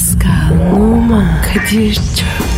Pascal, Oman, Kadir çok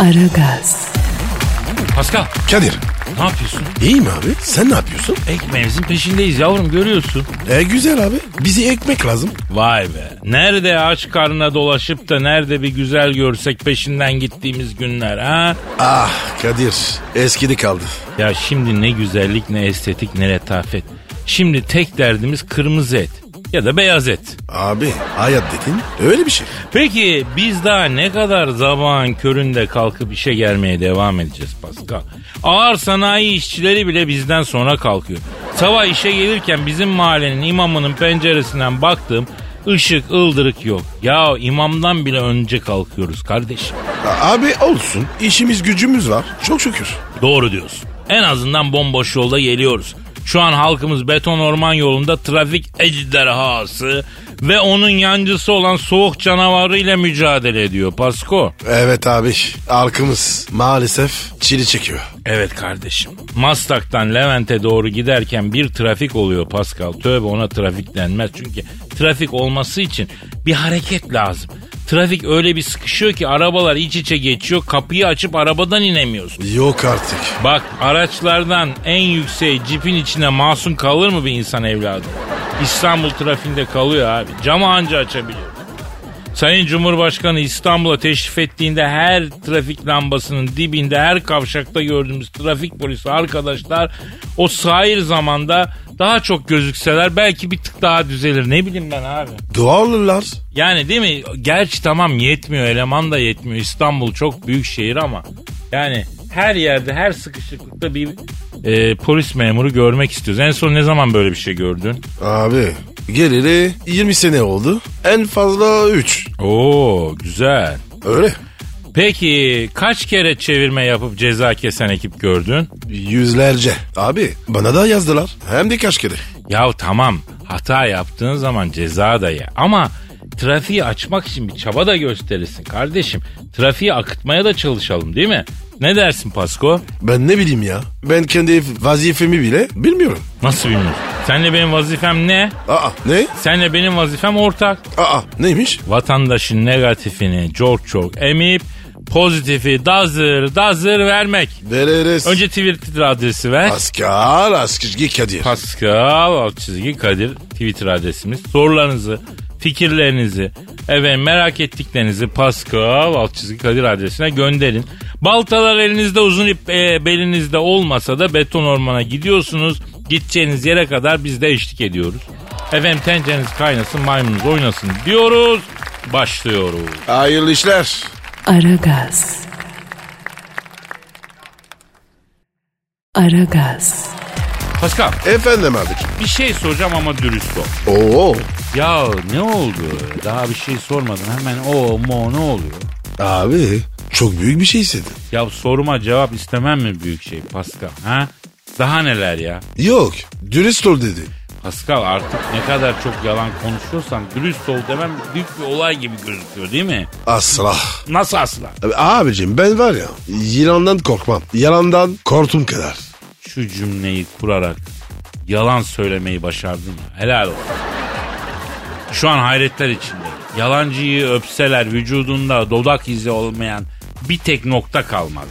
Aragaz, Pascal Kadir. ne yapıyorsun? İyiyim abi. Sen ne yapıyorsun? Ekmeğimizin peşindeyiz yavrum görüyorsun. E güzel abi. Bize ekmek lazım. Vay be. Nerede aç karnına dolaşıp da nerede bir güzel görsek peşinden gittiğimiz günler ha? Ah Kadir. Eskidi kaldı. Ya şimdi ne güzellik ne estetik ne letafet. Şimdi tek derdimiz kırmızı et ya da beyaz et. Abi hayat dedin öyle bir şey. Peki biz daha ne kadar zaman köründe kalkıp işe gelmeye devam edeceğiz Pascal? Ağır sanayi işçileri bile bizden sonra kalkıyor. Sabah işe gelirken bizim mahallenin imamının penceresinden baktığım ışık ıldırık yok. Ya imamdan bile önce kalkıyoruz kardeşim. Abi olsun. İşimiz gücümüz var. Çok şükür. Doğru diyorsun. En azından bomboş yolda geliyoruz. Şu an halkımız beton orman yolunda trafik ejderhası ve onun yancısı olan soğuk canavarı ile mücadele ediyor Pasko. Evet abi. Halkımız maalesef çili çekiyor. Evet kardeşim. Maslak'tan Levent'e doğru giderken bir trafik oluyor Pascal. Tövbe ona trafik denmez. Çünkü trafik olması için bir hareket lazım. Trafik öyle bir sıkışıyor ki arabalar iç içe geçiyor. Kapıyı açıp arabadan inemiyorsun. Yok artık. Bak araçlardan en yükseği cipin içine masum kalır mı bir insan evladı? İstanbul trafiğinde kalıyor abi. Camı anca açabiliyor. Sayın Cumhurbaşkanı İstanbul'a teşrif ettiğinde her trafik lambasının dibinde her kavşakta gördüğümüz trafik polisi arkadaşlar o sahil zamanda daha çok gözükseler belki bir tık daha düzelir. Ne bileyim ben abi. Doğallar. Yani değil mi? Gerçi tamam yetmiyor eleman da yetmiyor. İstanbul çok büyük şehir ama yani her yerde her sıkışıklıkta bir e, polis memuru görmek istiyoruz. En son ne zaman böyle bir şey gördün? Abi geleli 20 sene oldu. En fazla 3. Oo güzel. Öyle. Peki kaç kere çevirme yapıp ceza kesen ekip gördün? Yüzlerce. Abi bana da yazdılar. Hem de kaç kere. Ya tamam hata yaptığın zaman ceza da ye. Ama trafiği açmak için bir çaba da gösterirsin kardeşim. Trafiği akıtmaya da çalışalım değil mi? Ne dersin Pasko? Ben ne bileyim ya. Ben kendi vazifemi bile bilmiyorum. Nasıl bilmiyorsun? Senle benim vazifem ne? Aa ne? Senle benim vazifem ortak. Aa neymiş? Vatandaşın negatifini çok çok emip pozitifi dazır dazır vermek. Veririz. Önce Twitter adresi ver. Pascal Askizgi Kadir. Pascal alt çizgi Kadir Twitter adresimiz. Sorularınızı, fikirlerinizi, efendim merak ettiklerinizi Pascal alt çizgi Kadir adresine gönderin. Baltalar elinizde uzun ip e, belinizde olmasa da beton ormana gidiyorsunuz. Gideceğiniz yere kadar biz de eşlik ediyoruz. Efendim tencereniz kaynasın maymununuz oynasın diyoruz. Başlıyoruz. Hayırlı işler. Aragaz. Aragaz, Pascal Efendim abicim. bir şey soracağım ama dürüst ol. Oo. Ya ne oldu? Daha bir şey sormadın hemen o mo ne oluyor? Abi çok büyük bir şey istedin. Ya soruma cevap istemem mi büyük şey Pascal? Ha? Daha neler ya? Yok. Dürüst ol dedi. Pascal artık ne kadar çok yalan konuşuyorsan dürüst ol demem büyük bir olay gibi gözüküyor değil mi? Asla. Nasıl asla? Abi, abicim ben var ya yılandan korkmam. Yalandan korktum kadar. Şu cümleyi kurarak yalan söylemeyi başardın ya. Helal olsun. Şu an hayretler içinde. Yalancıyı öpseler vücudunda dodak izi olmayan bir tek nokta kalmaz.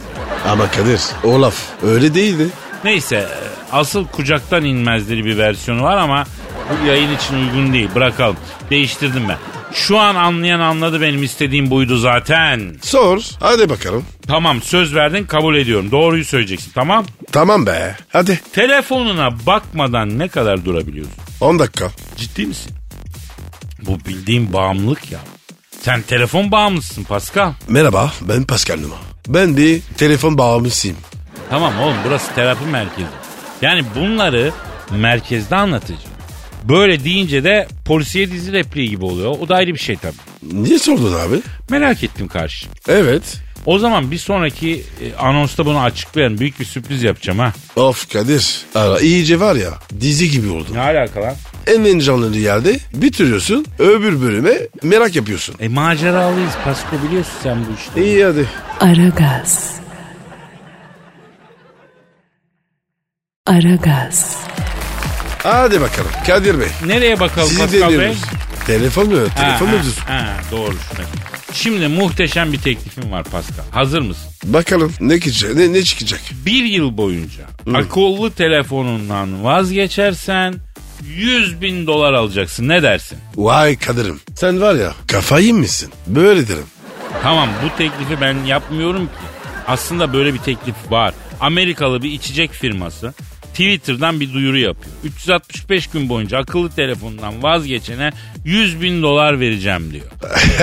Ama Kadir o laf öyle değildi. Neyse asıl kucaktan inmezleri bir versiyonu var ama bu yayın için uygun değil. Bırakalım. Değiştirdim ben. Şu an anlayan anladı benim istediğim buydu zaten. Sor hadi bakalım. Tamam söz verdin kabul ediyorum. Doğruyu söyleyeceksin tamam. Tamam be hadi Telefonuna bakmadan ne kadar durabiliyorsun? 10 dakika. Ciddi misin? Bu bildiğin bağımlılık ya. Sen telefon bağımlısın Pascal. Merhaba ben Pascal Numa. Ben bir telefon bağımlısıyım. Tamam oğlum burası terapi merkezi. Yani bunları merkezde anlatacağım. Böyle deyince de polisiye dizi repliği gibi oluyor. O da ayrı bir şey tabii. Niye sordun abi? Merak ettim karşı. Evet. O zaman bir sonraki e, anonsta bunu açıklayalım. Büyük bir sürpriz yapacağım ha. Of Kadir. Ara iyice var ya dizi gibi oldu. Ne alaka lan? En heyecanlı yerde bitiriyorsun. Öbür bölüme merak yapıyorsun. E maceralıyız Pasko biliyorsun sen bu işte. İyi hadi. Aragaz. Aragaz. Hadi bakalım Kadir Bey. Nereye bakalım Sizi Pascal Bey? deniyoruz. Telefon mu? Telefon ha, ha, doğru. şuna. Şimdi muhteşem bir teklifim var Pascal. Hazır mısın? Bakalım ne çıkacak? Ne, ne çıkacak? Bir yıl boyunca akıllı telefonundan vazgeçersen 100 bin dolar alacaksın. Ne dersin? Vay Kadir'im. Sen var ya kafayı mısın? Böyle derim. Tamam bu teklifi ben yapmıyorum ki. Aslında böyle bir teklif var. Amerikalı bir içecek firması Twitter'dan bir duyuru yapıyor. 365 gün boyunca akıllı telefondan vazgeçene 100 bin dolar vereceğim diyor.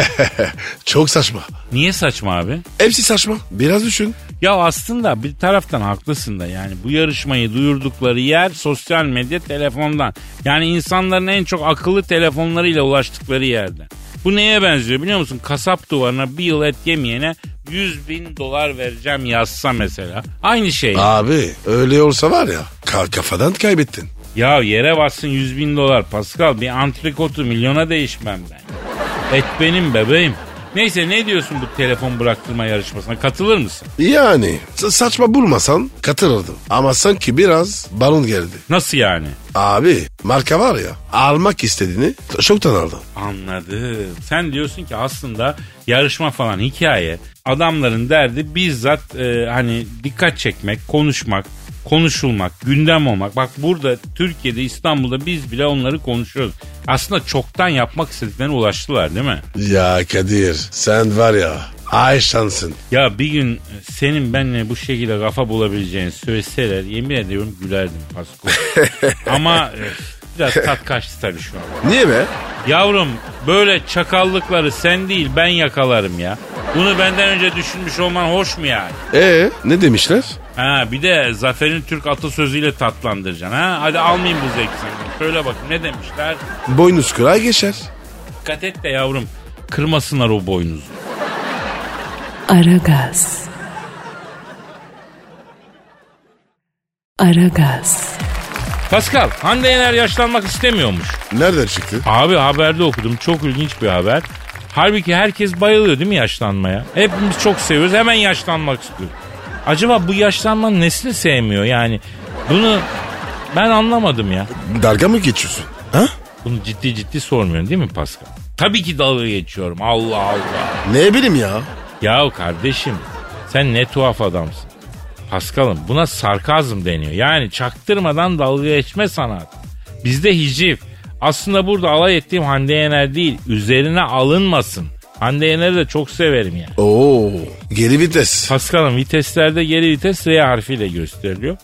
Çok saçma. Niye saçma abi? Hepsi saçma. Biraz düşün. Ya aslında bir taraftan haklısın da yani bu yarışmayı duyurdukları yer sosyal medya telefondan. Yani insanların en çok akıllı telefonlarıyla ulaştıkları yerden. Bu neye benziyor biliyor musun? Kasap duvarına bir yıl et yemeyene 100 bin dolar vereceğim yazsa mesela. Aynı şey. Abi öyle olsa var ya ka- kafadan kaybettin. Ya yere bassın 100 bin dolar Pascal bir antrikotu milyona değişmem ben. Et benim bebeğim. Neyse ne diyorsun bu telefon bıraktırma yarışmasına katılır mısın? Yani sa- saçma bulmasan katılırdım. Ama sanki biraz balon geldi. Nasıl yani? Abi marka var ya almak istediğini çoktan aldın. Anladım. Sen diyorsun ki aslında yarışma falan hikaye. Adamların derdi bizzat e, hani dikkat çekmek, konuşmak, konuşulmak, gündem olmak. Bak burada Türkiye'de İstanbul'da biz bile onları konuşuyoruz. Aslında çoktan yapmak istediklerine ulaştılar değil mi? Ya Kadir sen var ya ay şansın. Ya bir gün senin benimle bu şekilde kafa bulabileceğini söyleseler yemin ediyorum gülerdim Pasko. Ama e, biraz tat kaçtı tabii şu an. Niye be? Yavrum böyle çakallıkları sen değil ben yakalarım ya. Bunu benden önce düşünmüş olman hoş mu yani? Ee ne demişler? Ha bir de Zafer'in Türk atasözüyle tatlandıracaksın ha. Hadi almayayım bu zevki senden. Söyle bakın ne demişler? Boynuz kıray geçer. Dikkat et de yavrum kırmasınlar o boynuzu. Aragaz. Aragaz. Pascal Hande Yener yaşlanmak istemiyormuş. Nereden çıktı? Abi haberde okudum çok ilginç bir haber. Halbuki herkes bayılıyor değil mi yaşlanmaya? Hepimiz çok seviyoruz hemen yaşlanmak istiyor. Acaba bu yaşlanmanın nesini sevmiyor yani? Bunu ben anlamadım ya. Dalga mı geçiyorsun? Ha? Bunu ciddi ciddi sormuyorsun değil mi Pascal? Tabii ki dalga geçiyorum Allah Allah. Ne bileyim ya. Ya kardeşim sen ne tuhaf adamsın. Pascal'ım buna sarkazm deniyor. Yani çaktırmadan dalga geçme sanatı. Bizde hicif. Aslında burada alay ettiğim Hande Yener değil. Üzerine alınmasın. Hande Yener'i de çok severim yani. Oo geri vites. Pascal'ın viteslerde geri vites R harfiyle gösteriliyor.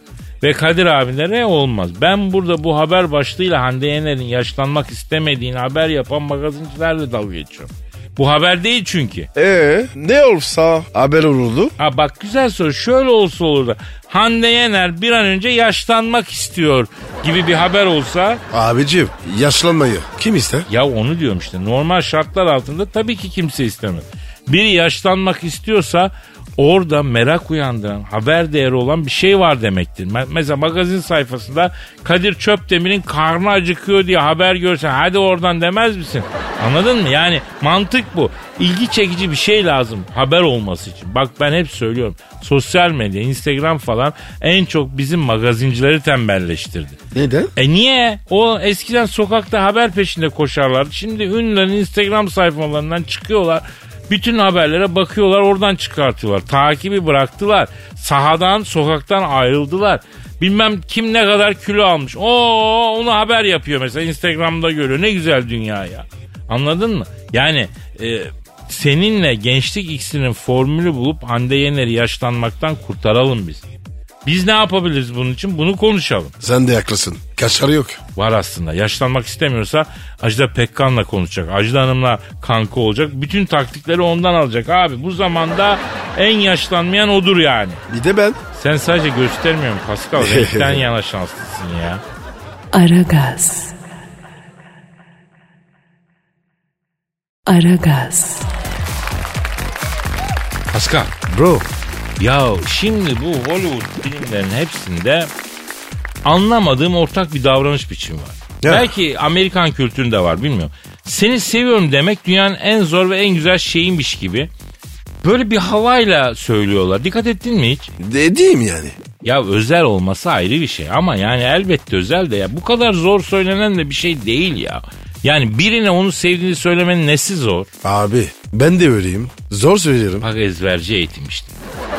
Ve Kadir abinde R olmaz. Ben burada bu haber başlığıyla Hande Yener'in yaşlanmak istemediğini haber yapan magazincilerle dalga geçiyorum. Bu haber değil çünkü. Ee ne olsa haber olurdu. Ha bak güzel soru. Şöyle olsa olur da Hande Yener bir an önce yaşlanmak istiyor gibi bir haber olsa Abicim yaşlanmayı kim ister? ya onu diyorum işte normal şartlar altında tabii ki kimse istemez. Biri yaşlanmak istiyorsa orada merak uyandıran, haber değeri olan bir şey var demektir. Me- Mesela magazin sayfasında Kadir Çöpdemir'in karnı acıkıyor diye haber görsen hadi oradan demez misin? Anladın mı? Yani mantık bu. İlgi çekici bir şey lazım haber olması için. Bak ben hep söylüyorum. Sosyal medya, Instagram falan en çok bizim magazincileri tembelleştirdi. Neden? E niye? O eskiden sokakta haber peşinde koşarlardı. Şimdi ünlülerin Instagram sayfalarından çıkıyorlar. Bütün haberlere bakıyorlar oradan çıkartıyorlar. Takibi bıraktılar. Sahadan sokaktan ayrıldılar. Bilmem kim ne kadar kilo almış. Oo onu haber yapıyor mesela Instagram'da görüyor. Ne güzel dünya ya. Anladın mı? Yani e, seninle gençlik iksirinin formülü bulup Hande Yener'i yaşlanmaktan kurtaralım biz. Biz ne yapabiliriz bunun için? Bunu konuşalım. Sen de haklısın. Kaçarı yok. Var aslında. Yaşlanmak istemiyorsa Ajda Pekkan'la konuşacak. Ajda Hanım'la kanka olacak. Bütün taktikleri ondan alacak. Abi bu zamanda en yaşlanmayan odur yani. Bir de ben. Sen sadece göstermiyorsun Pascal. Renkten yana şanslısın ya. Aragaz. Aragaz. Pascal. Bro. Ya şimdi bu Hollywood filmlerin hepsinde anlamadığım ortak bir davranış biçimi var. Ya. Belki Amerikan kültüründe var bilmiyorum. Seni seviyorum demek dünyanın en zor ve en güzel şeyinmiş gibi. Böyle bir havayla söylüyorlar. Dikkat ettin mi hiç? Dediğim yani. Ya özel olması ayrı bir şey ama yani elbette özel de ya bu kadar zor söylenen de bir şey değil ya. Yani birine onu sevdiğini söylemenin nesi zor? Abi ben de öyleyim. Zor söylerim. Bak ezberci eğitim işte.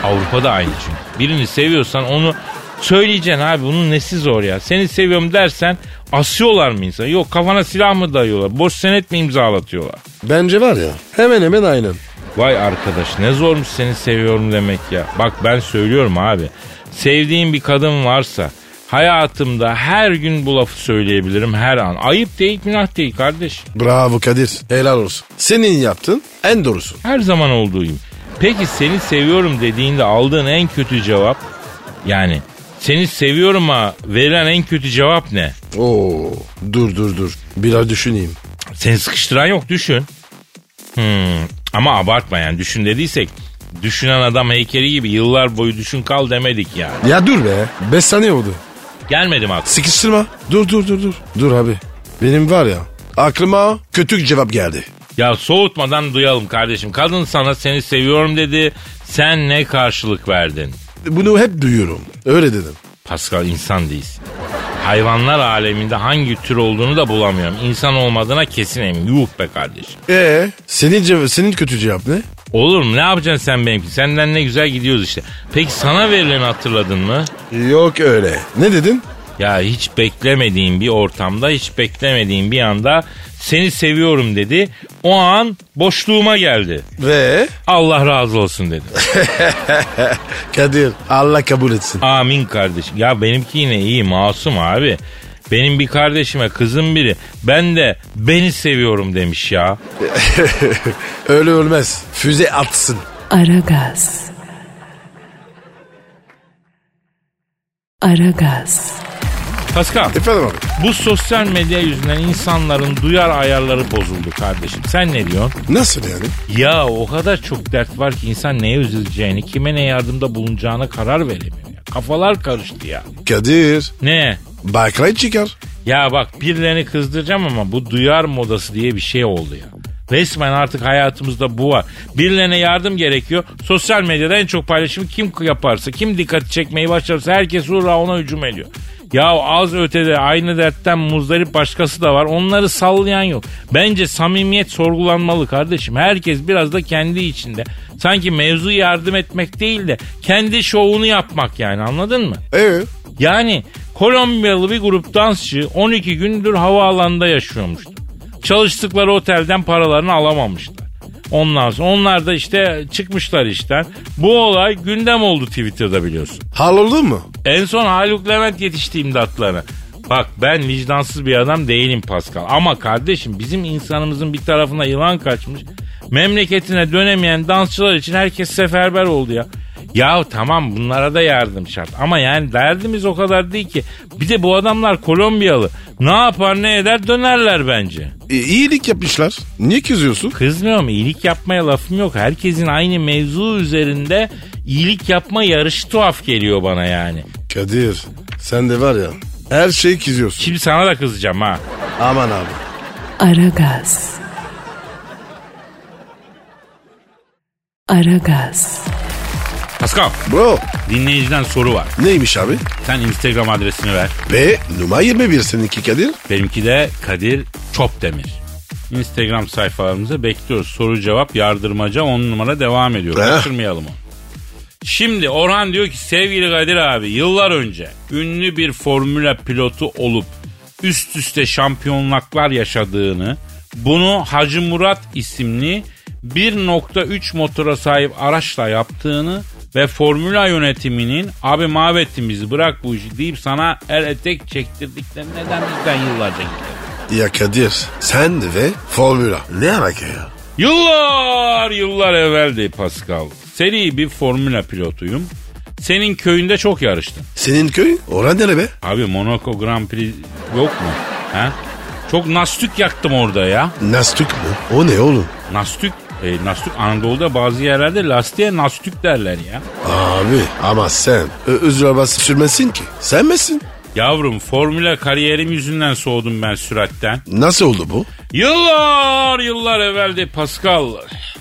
Avrupa'da aynı çünkü. Birini seviyorsan onu söyleyeceksin abi bunun nesi zor ya. Seni seviyorum dersen asıyorlar mı insanı? Yok kafana silah mı dayıyorlar? Boş senet mi imzalatıyorlar? Bence var ya hemen hemen aynen. Vay arkadaş ne zormuş seni seviyorum demek ya. Bak ben söylüyorum abi. Sevdiğim bir kadın varsa hayatımda her gün bu lafı söyleyebilirim her an. Ayıp değil günah değil kardeş. Bravo Kadir. Helal olsun. Senin yaptın en doğrusu. Her zaman olduğu gibi. Peki seni seviyorum dediğinde aldığın en kötü cevap yani seni seviyorum'a verilen en kötü cevap ne? Oo, dur dur dur. Biraz düşüneyim. Seni sıkıştıran yok düşün. Hmm, ama abartma yani düşün dediysek düşünen adam heykeli gibi yıllar boyu düşün kal demedik yani. Ya dur be. 5 saniye oldu. Gelmedim aklıma. Sıkıştırma. Dur dur dur dur. Dur abi. Benim var ya aklıma kötü cevap geldi. Ya soğutmadan duyalım kardeşim. Kadın sana seni seviyorum dedi. Sen ne karşılık verdin? Bunu hep duyuyorum. Öyle dedim. Pascal insan değilsin. Hayvanlar aleminde hangi tür olduğunu da bulamıyorum. İnsan olmadığına kesin eminim. Yuh be kardeşim. Ee, senin, cev- senin kötü cevap ne? Olur mu? Ne yapacaksın sen benimki? Senden ne güzel gidiyoruz işte. Peki sana verileni hatırladın mı? Yok öyle. Ne dedin? Ya hiç beklemediğim bir ortamda, hiç beklemediğim bir anda seni seviyorum dedi. O an boşluğuma geldi. Ve Allah razı olsun dedi. Kadir Allah kabul etsin. Amin kardeşim. Ya benimki yine iyi masum abi. Benim bir kardeşime kızım biri ben de beni seviyorum demiş ya. öyle ölmez. Füze atsın. Aragaz. Aragaz, Pascal Efendim abi. bu sosyal medya yüzünden insanların duyar ayarları bozuldu kardeşim. Sen ne diyorsun? Nasıl yani? Ya o kadar çok dert var ki insan neye üzüleceğini, kime ne yardımda bulunacağına karar veremiyor. Ya. Kafalar karıştı ya. Kadir. Ne? Bayklayı çıkar. Ya bak birilerini kızdıracağım ama bu duyar modası diye bir şey oldu ya. Resmen artık hayatımızda bu var. Birilerine yardım gerekiyor. Sosyal medyada en çok paylaşımı kim yaparsa, kim dikkat çekmeyi başarırsa herkes hurra ona hücum ediyor. Ya az ötede aynı dertten muzdarip başkası da var. Onları sallayan yok. Bence samimiyet sorgulanmalı kardeşim. Herkes biraz da kendi içinde. Sanki mevzu yardım etmek değil de kendi şovunu yapmak yani anladın mı? Evet. Yani Kolombiyalı bir grup dansçı 12 gündür havaalanında yaşıyormuştu. Çalıştıkları otelden paralarını alamamışlar. Ondan sonra onlar da işte çıkmışlar işten. Bu olay gündem oldu Twitter'da biliyorsun. Halloldu mu? En son Haluk Levent yetişti imdatlarına. Bak ben vicdansız bir adam değilim Pascal. Ama kardeşim bizim insanımızın bir tarafına yılan kaçmış. Memleketine dönemeyen dansçılar için herkes seferber oldu ya. Ya tamam bunlara da yardım şart ama yani derdimiz o kadar değil ki. Bir de bu adamlar Kolombiyalı. Ne yapar ne eder dönerler bence. E, iyilik yapmışlar. Niye kızıyorsun? Kızmıyorum iyilik yapmaya lafım yok. Herkesin aynı mevzu üzerinde iyilik yapma yarışı tuhaf geliyor bana yani. Kadir sen de var ya her şeyi kızıyorsun. Şimdi sana da kızacağım ha. Aman abi. Aragaz. Aragaz. Pascal Bro dinleyiciden soru var. neymiş abi? Sen Instagram adresini ver. Ve numara 21 seninki Kadir. Benimki de Kadir Çopdemir. Instagram sayfalarımıza bekliyoruz. Soru cevap yardırmaca 10 numara devam ediyor. Eh. Kaçırmayalım onu. Şimdi Orhan diyor ki sevgili Kadir abi yıllar önce ünlü bir formüla pilotu olup üst üste şampiyonluklar yaşadığını bunu Hacı Murat isimli 1.3 motora sahip araçla yaptığını ve formüla yönetiminin abi mahvettin bizi bırak bu işi deyip sana el etek çektirdikleri neden bizden yıllarca gitti. Ya Kadir sen de ve formüla. Ne alaka ya? Yıllar yıllar evveldi Pascal. Seri bir formüla pilotuyum. Senin köyünde çok yarıştım. Senin köy? Oran nere be? Abi Monaco Grand Prix yok mu? Ha? Çok nastük yaktım orada ya. Nastük mü? O ne oğlum? Nastük. E, nastük Anadolu'da bazı yerlerde lastiğe nastük derler ya. Abi ama sen ö- özür arabası sürmesin ki. Sen misin? Yavrum formüle kariyerim yüzünden soğudum ben süratten. Nasıl oldu bu? Yıllar yıllar evvelde Pascal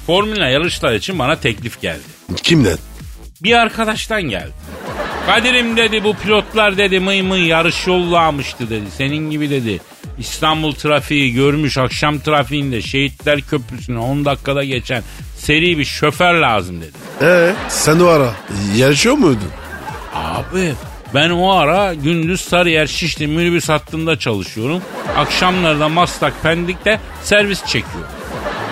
formüle yarışlar için bana teklif geldi. Kimden? Bir arkadaştan geldi. Kadir'im dedi bu pilotlar dedi mıy mıy yarış yollamıştı dedi. Senin gibi dedi. İstanbul trafiği görmüş akşam trafiğinde Şehitler Köprüsü'nü 10 dakikada geçen seri bir şoför lazım dedi. Ee, sen o ara yarışıyor muydun? Abi ben o ara gündüz Sarıyer Şişli minibüs hattında çalışıyorum. Akşamlarda Maslak Pendik'te servis çekiyorum.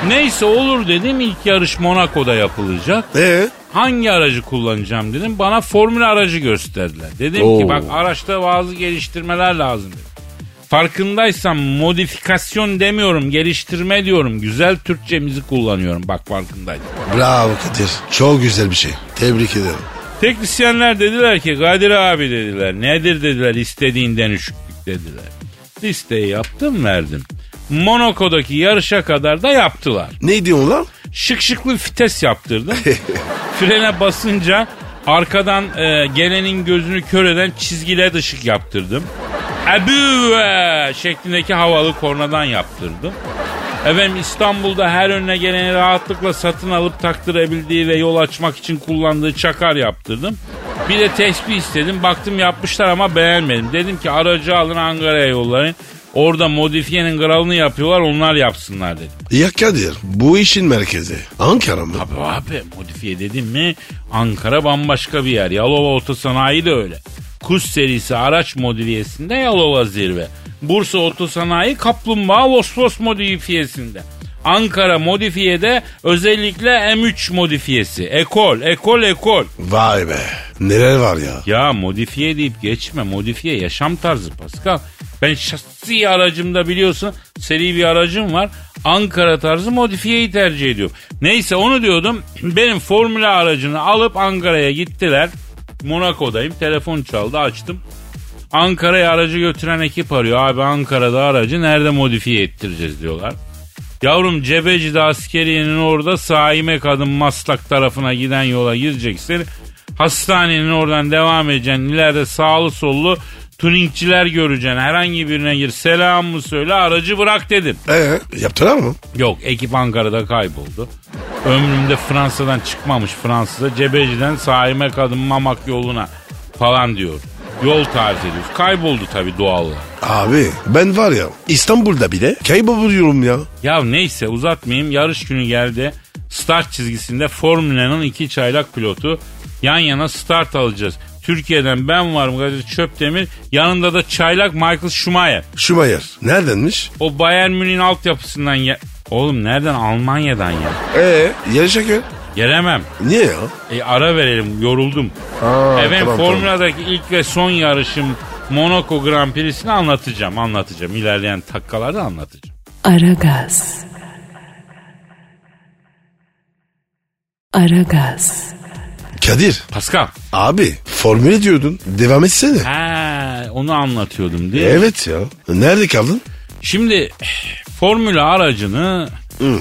Neyse olur dedim ilk yarış Monaco'da yapılacak. Ee, Hangi aracı kullanacağım dedim. Bana formül aracı gösterdiler. Dedim ki Oo. bak araçta bazı geliştirmeler lazım dedim. Farkındaysan modifikasyon demiyorum, geliştirme diyorum. Güzel Türkçemizi kullanıyorum bak farkındaysan. bravo Kadir. Çok güzel bir şey. Tebrik ederim. Teknisyenler dediler ki Kadir abi dediler. Nedir dediler istediğinden üşüklük dediler. Listeyi yaptım verdim. Monaco'daki yarışa kadar da yaptılar. Ne diyorsun lan? Şık şıklı vites yaptırdım. Frene basınca arkadan e, gelenin gözünü kör eden çizgiler ışık yaptırdım. Ebüve şeklindeki havalı kornadan yaptırdım. Efendim İstanbul'da her önüne geleni rahatlıkla satın alıp taktırabildiği ve yol açmak için kullandığı çakar yaptırdım. Bir de tespih istedim. Baktım yapmışlar ama beğenmedim. Dedim ki aracı alın Ankara'ya yollayın. Orada modifiyenin kralını yapıyorlar onlar yapsınlar dedim. Ya Kadir bu işin merkezi. Ankara mı? Abi abi modifiye dedim mi Ankara bambaşka bir yer. Yalova Otosanayi de öyle. Kuş serisi araç modifiyesinde Yalova zirve. Bursa Otosanayi Kaplumbağa Vosvos modifiyesinde. Ankara modifiyede özellikle M3 modifiyesi. Ekol, ekol, ekol. Vay be. Neler var ya. Ya modifiye deyip geçme. Modifiye yaşam tarzı Pascal. Ben şahsi aracımda biliyorsun seri bir aracım var. Ankara tarzı modifiyeyi tercih ediyorum. Neyse onu diyordum. Benim formüle aracını alıp Ankara'ya gittiler. Monaco'dayım. Telefon çaldı açtım. Ankara'ya aracı götüren ekip arıyor. Abi Ankara'da aracı nerede modifiye ettireceğiz diyorlar. Yavrum Cebeci'de askeriyenin orada Saime Kadın Maslak tarafına giden yola gireceksin. Hastanenin oradan devam edeceksin. İleride sağlı sollu tuningçiler göreceksin. Herhangi birine gir selamımı söyle aracı bırak dedim. Ee, yaptılar mı? Yok ekip Ankara'da kayboldu. Ömrümde Fransa'dan çıkmamış Fransa'da Cebeci'den Saime Kadın Mamak yoluna falan diyor. Yol tarif ediyoruz. Kayboldu tabii doğal olarak. Abi ben var ya İstanbul'da bile kayboluyorum ya. Ya neyse uzatmayayım. Yarış günü geldi. Start çizgisinde Formula'nın iki çaylak pilotu yan yana start alacağız. Türkiye'den ben varım Kadir Çöptemir. Yanında da çaylak Michael Schumacher. Schumacher neredenmiş? O Bayern Münih'in altyapısından ya... Oğlum nereden? Almanya'dan ya. Ee, yarışa gel. Gelemem. Niye ya? E, ara verelim yoruldum. Aa, Efendim tamam, Formula'daki ilk ve son yarışım Monaco Grand Prix'sini anlatacağım. Anlatacağım. İlerleyen dakikalarda anlatacağım. Aragaz. Aragaz. Kadir Pascal. abi formüle diyordun devam etsene. Ha, onu anlatıyordum değil mi? Evet ya. Nerede kaldın? Şimdi Formula aracını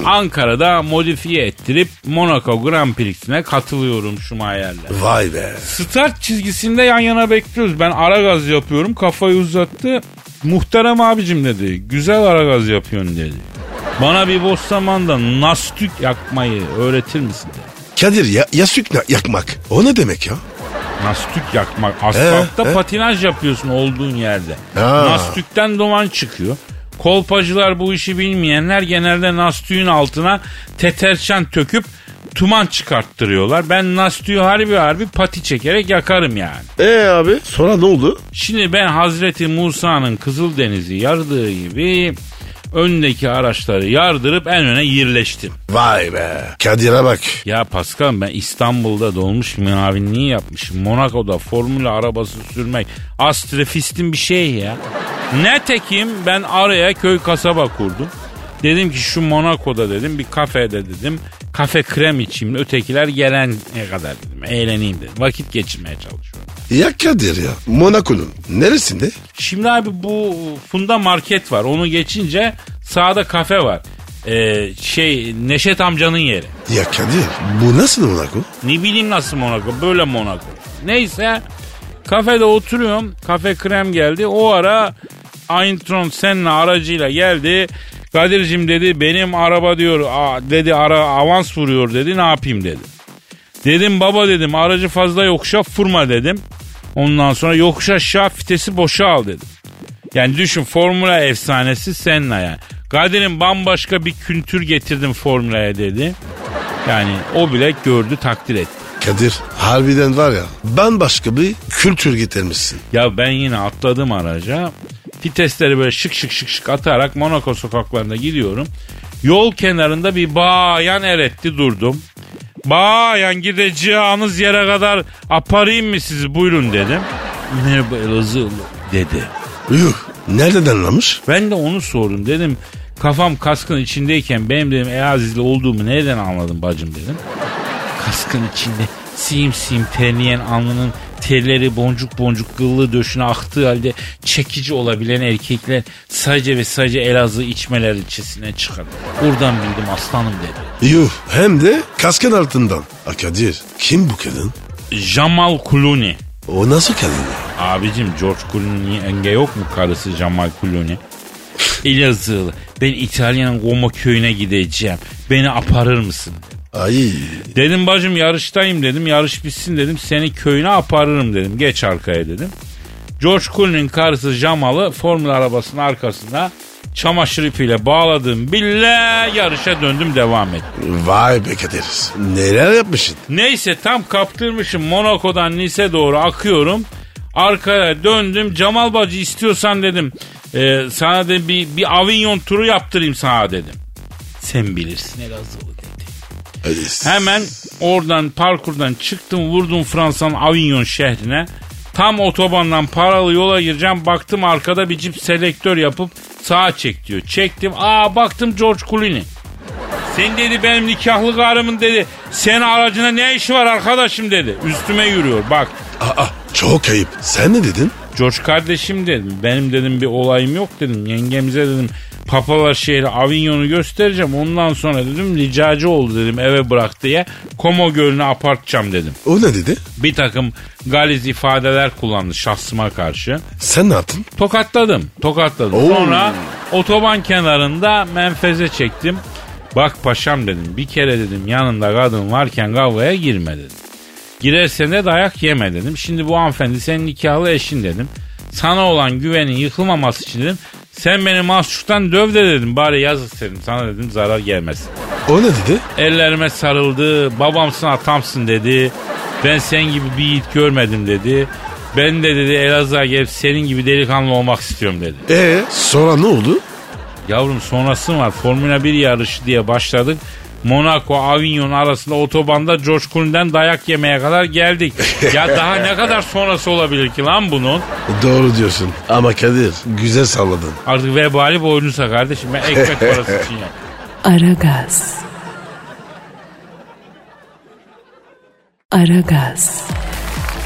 Ankara'da modifiye ettirip Monaco Grand Prix'sine katılıyorum Schumacher'le. Vay be. Start çizgisinde yan yana bekliyoruz. Ben ara gaz yapıyorum. Kafayı uzattı. Muhterem abicim dedi. Güzel ara gaz yapıyorsun dedi. Bana bir boş zamanda nastük yakmayı öğretir misin dedi. Kadir ya, yasük yakmak. O ne demek ya? Nastük yakmak. Asfaltta He, he. patinaj yapıyorsun olduğun yerde. Ha. Nastükten duman çıkıyor. Kolpacılar bu işi bilmeyenler genelde nastüğün altına teterçan töküp tuman çıkarttırıyorlar. Ben nastüğü harbi harbi pati çekerek yakarım yani. Ee abi sonra ne oldu? Şimdi ben Hazreti Musa'nın Kızıldeniz'i yardığı gibi öndeki araçları yardırıp en öne yerleştim. Vay be. Kadir'e bak. Ya Pascal ben İstanbul'da dolmuş muavinliği yapmışım. Monaco'da formula arabası sürmek astrefistin bir şey ya. Ne tekim ben araya köy kasaba kurdum. Dedim ki şu Monaco'da dedim bir kafede dedim. Kafe krem içeyim ötekiler gelen ne kadar dedim. Eğleneyim dedim. Vakit geçirmeye çalışıyorum. Ya Kadir ya. Monaco'nun neresinde? Şimdi abi bu Funda Market var. Onu geçince sağda kafe var. Ee, şey Neşet amcanın yeri. Ya Kadir bu nasıl Monaco? Ne bileyim nasıl Monaco. Böyle Monaco. Neyse kafede oturuyorum. Kafe krem geldi. O ara Eintron Senna aracıyla geldi. Kadir'cim dedi benim araba diyor "Aa," dedi ara avans vuruyor dedi ne yapayım dedi. Dedim baba dedim aracı fazla yokuşa vurma dedim. Ondan sonra yokuş aşağı vitesi boşa al dedim. Yani düşün formula efsanesi Senna yani. Kadir'im bambaşka bir kültür getirdim formülaya dedi. Yani o bile gördü takdir etti. Kadir harbiden var ya bambaşka bir kültür getirmişsin. Ya ben yine atladım araca. Vitesleri böyle şık şık şık şık atarak Monaco sokaklarında gidiyorum. Yol kenarında bir bayan eretti durdum. Bayan gideceğiniz yere kadar aparayım mı sizi buyurun dedim. Merhaba Elazığlı dedi. Yuh nereden anlamış? Ben de onu sordum dedim. Kafam kaskın içindeyken benim dedim Elazığlı olduğumu nereden anladın bacım dedim. Kaskın içinde sim sim terleyen alnının telleri boncuk boncuk kıllı döşüne aktığı halde çekici olabilen erkekler sadece ve sadece Elazığ içmeler ilçesine çıkar. Oradan bildim aslanım dedi. Yuh hem de kaskın altından. Ha Kadir kim bu kadın? Jamal Clooney. O nasıl kadın? Abicim George Clooney enge yok mu karısı Jamal Clooney? Elazığlı ben İtalya'nın Goma köyüne gideceğim. Beni aparır mısın? Ay Dedim bacım yarıştayım dedim. Yarış bitsin dedim. Seni köyüne aparırım dedim. Geç arkaya dedim. George Clooney'nin karısı Jamal'ı formül arabasının arkasında çamaşır ipiyle bağladığım bille yarışa döndüm devam ettim. vay be Kadir. Neler yapmışsın? Neyse tam kaptırmışım Monaco'dan Nice doğru akıyorum. Arkaya döndüm. Cemal bacı istiyorsan dedim. e, sana de bir, bir Avignon turu yaptırayım sana dedim. Sen bilirsin. Hadi. Hemen oradan parkurdan çıktım vurdum Fransa'nın Avignon şehrine. Tam otobandan paralı yola gireceğim. Baktım arkada bir cip selektör yapıp sağa çek diyor. Çektim. Aa baktım George Clooney. Sen dedi benim nikahlı karımın dedi. Senin aracına ne işi var arkadaşım dedi. Üstüme yürüyor bak. Aa, çok ayıp. Sen ne dedin? George kardeşim dedim. Benim dedim bir olayım yok dedim. Yengemize dedim Papalar şehri Avignon'u göstereceğim. Ondan sonra dedim ricacı oldu dedim eve bırak diye. Como Gölü'nü apartacağım dedim. O ne dedi? Bir takım galiz ifadeler kullandı şahsıma karşı. Sen ne yaptın? Tokatladım. Tokatladım. Oo. Sonra otoban kenarında menfeze çektim. Bak paşam dedim bir kere dedim yanında kadın varken kavgaya girme dedim. Girersen de dayak yeme dedim. Şimdi bu hanımefendi senin nikahlı eşin dedim. Sana olan güvenin yıkılmaması için dedim. Sen beni mahsustan döv de dedim. Bari yazık senin. Sana dedim zarar gelmesin. O ne dedi? Ellerime sarıldı. Babamsın atamsın dedi. Ben sen gibi bir yiğit görmedim dedi. Ben de dedi Elazığ'a gelip senin gibi delikanlı olmak istiyorum dedi. E sonra ne oldu? Yavrum sonrası var. Formula 1 yarışı diye başladık. Monaco, Avignon arasında otobanda Clooney'den dayak yemeye kadar geldik. ya daha ne kadar sonrası olabilir ki lan bunun? Doğru diyorsun. Ama Kadir güzel salladın. Artık vebali boynuza kardeşim. Ben ekmek parası için yap. Aragaz. Aragaz.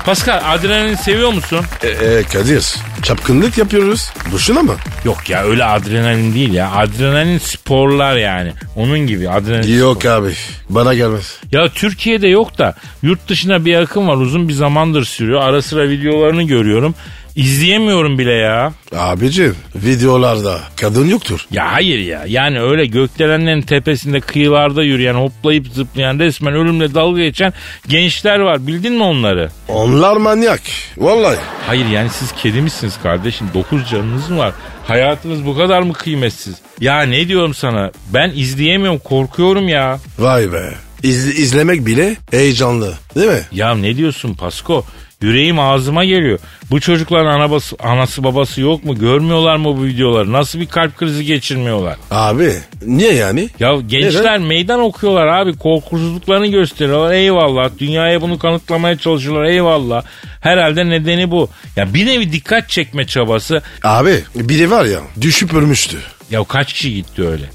Pascal adrenalin seviyor musun? E, e, Kadir çapkınlık yapıyoruz. Boşuna mı? Yok ya öyle adrenalin değil ya. Adrenalin sporlar yani. Onun gibi adrenalin Yok abi bana gelmez. Ya Türkiye'de yok da yurt dışına bir akım var uzun bir zamandır sürüyor. Ara sıra videolarını görüyorum. İzleyemiyorum bile ya. Abicim videolarda kadın yoktur. Ya hayır ya yani öyle gökdelenlerin tepesinde kıyılarda yürüyen hoplayıp zıplayan resmen ölümle dalga geçen gençler var bildin mi onları? Onlar manyak. Vallahi. Hayır yani siz kedi misiniz kardeşim? Dokuz canınız mı var? Hayatınız bu kadar mı kıymetsiz? Ya ne diyorum sana? Ben izleyemiyorum korkuyorum ya. Vay be. İz, izlemek bile heyecanlı değil mi? Ya ne diyorsun Pasko? Yüreğim ağzıma geliyor. Bu çocukların anabası, anası babası yok mu? Görmüyorlar mı bu videoları? Nasıl bir kalp krizi geçirmiyorlar? Abi niye yani? Ya gençler meydan okuyorlar abi. Korkusuzluklarını gösteriyorlar. Eyvallah. Dünyaya bunu kanıtlamaya çalışıyorlar. Eyvallah. Herhalde nedeni bu. Ya bir nevi dikkat çekme çabası. Abi biri var ya düşüp ölmüştü. Ya kaç kişi gitti öyle?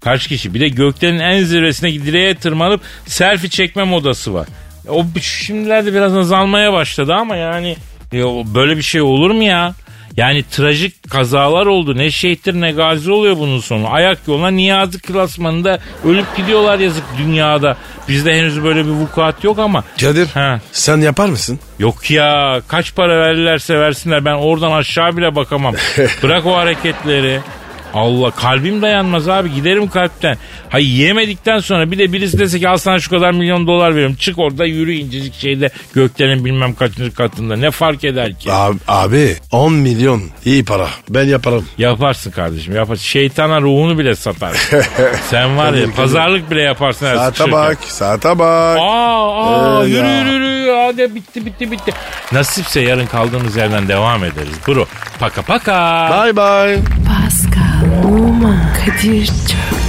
Kaç kişi? Bir de göklerin en zirvesine direğe tırmanıp selfie çekme modası var. O şimdilerde biraz azalmaya başladı ama yani Ya, böyle bir şey olur mu ya? Yani trajik kazalar oldu. Ne şehittir ne gazi oluyor bunun sonu. Ayak yoluna Niyazi klasmanında ölüp gidiyorlar yazık dünyada. Bizde henüz böyle bir vukuat yok ama. Kadir Ha. sen yapar mısın? Yok ya kaç para verirlerse versinler ben oradan aşağı bile bakamam. Bırak o hareketleri. Allah kalbim dayanmaz abi giderim kalpten. Hayır yemedikten sonra bir de birisi dese ki al sana şu kadar milyon dolar veriyorum. Çık orada yürü incecik şeyde göklerin bilmem kaçıncı katında. Ne fark eder ki? Abi, abi 10 milyon iyi para. Ben yaparım. Yaparsın kardeşim yaparsın. Şeytana ruhunu bile satar. Sen var ya pazarlık bile yaparsın. Saate sıkışırken. bak, saate bak. Aa, aa Ee, yürü yürü yürü hadi bitti bitti bitti. Nasipse yarın kaldığımız yerden devam ederiz. Bro paka paka. Bye bye. Pascal, Oman, Kadir çok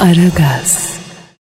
Aragaz.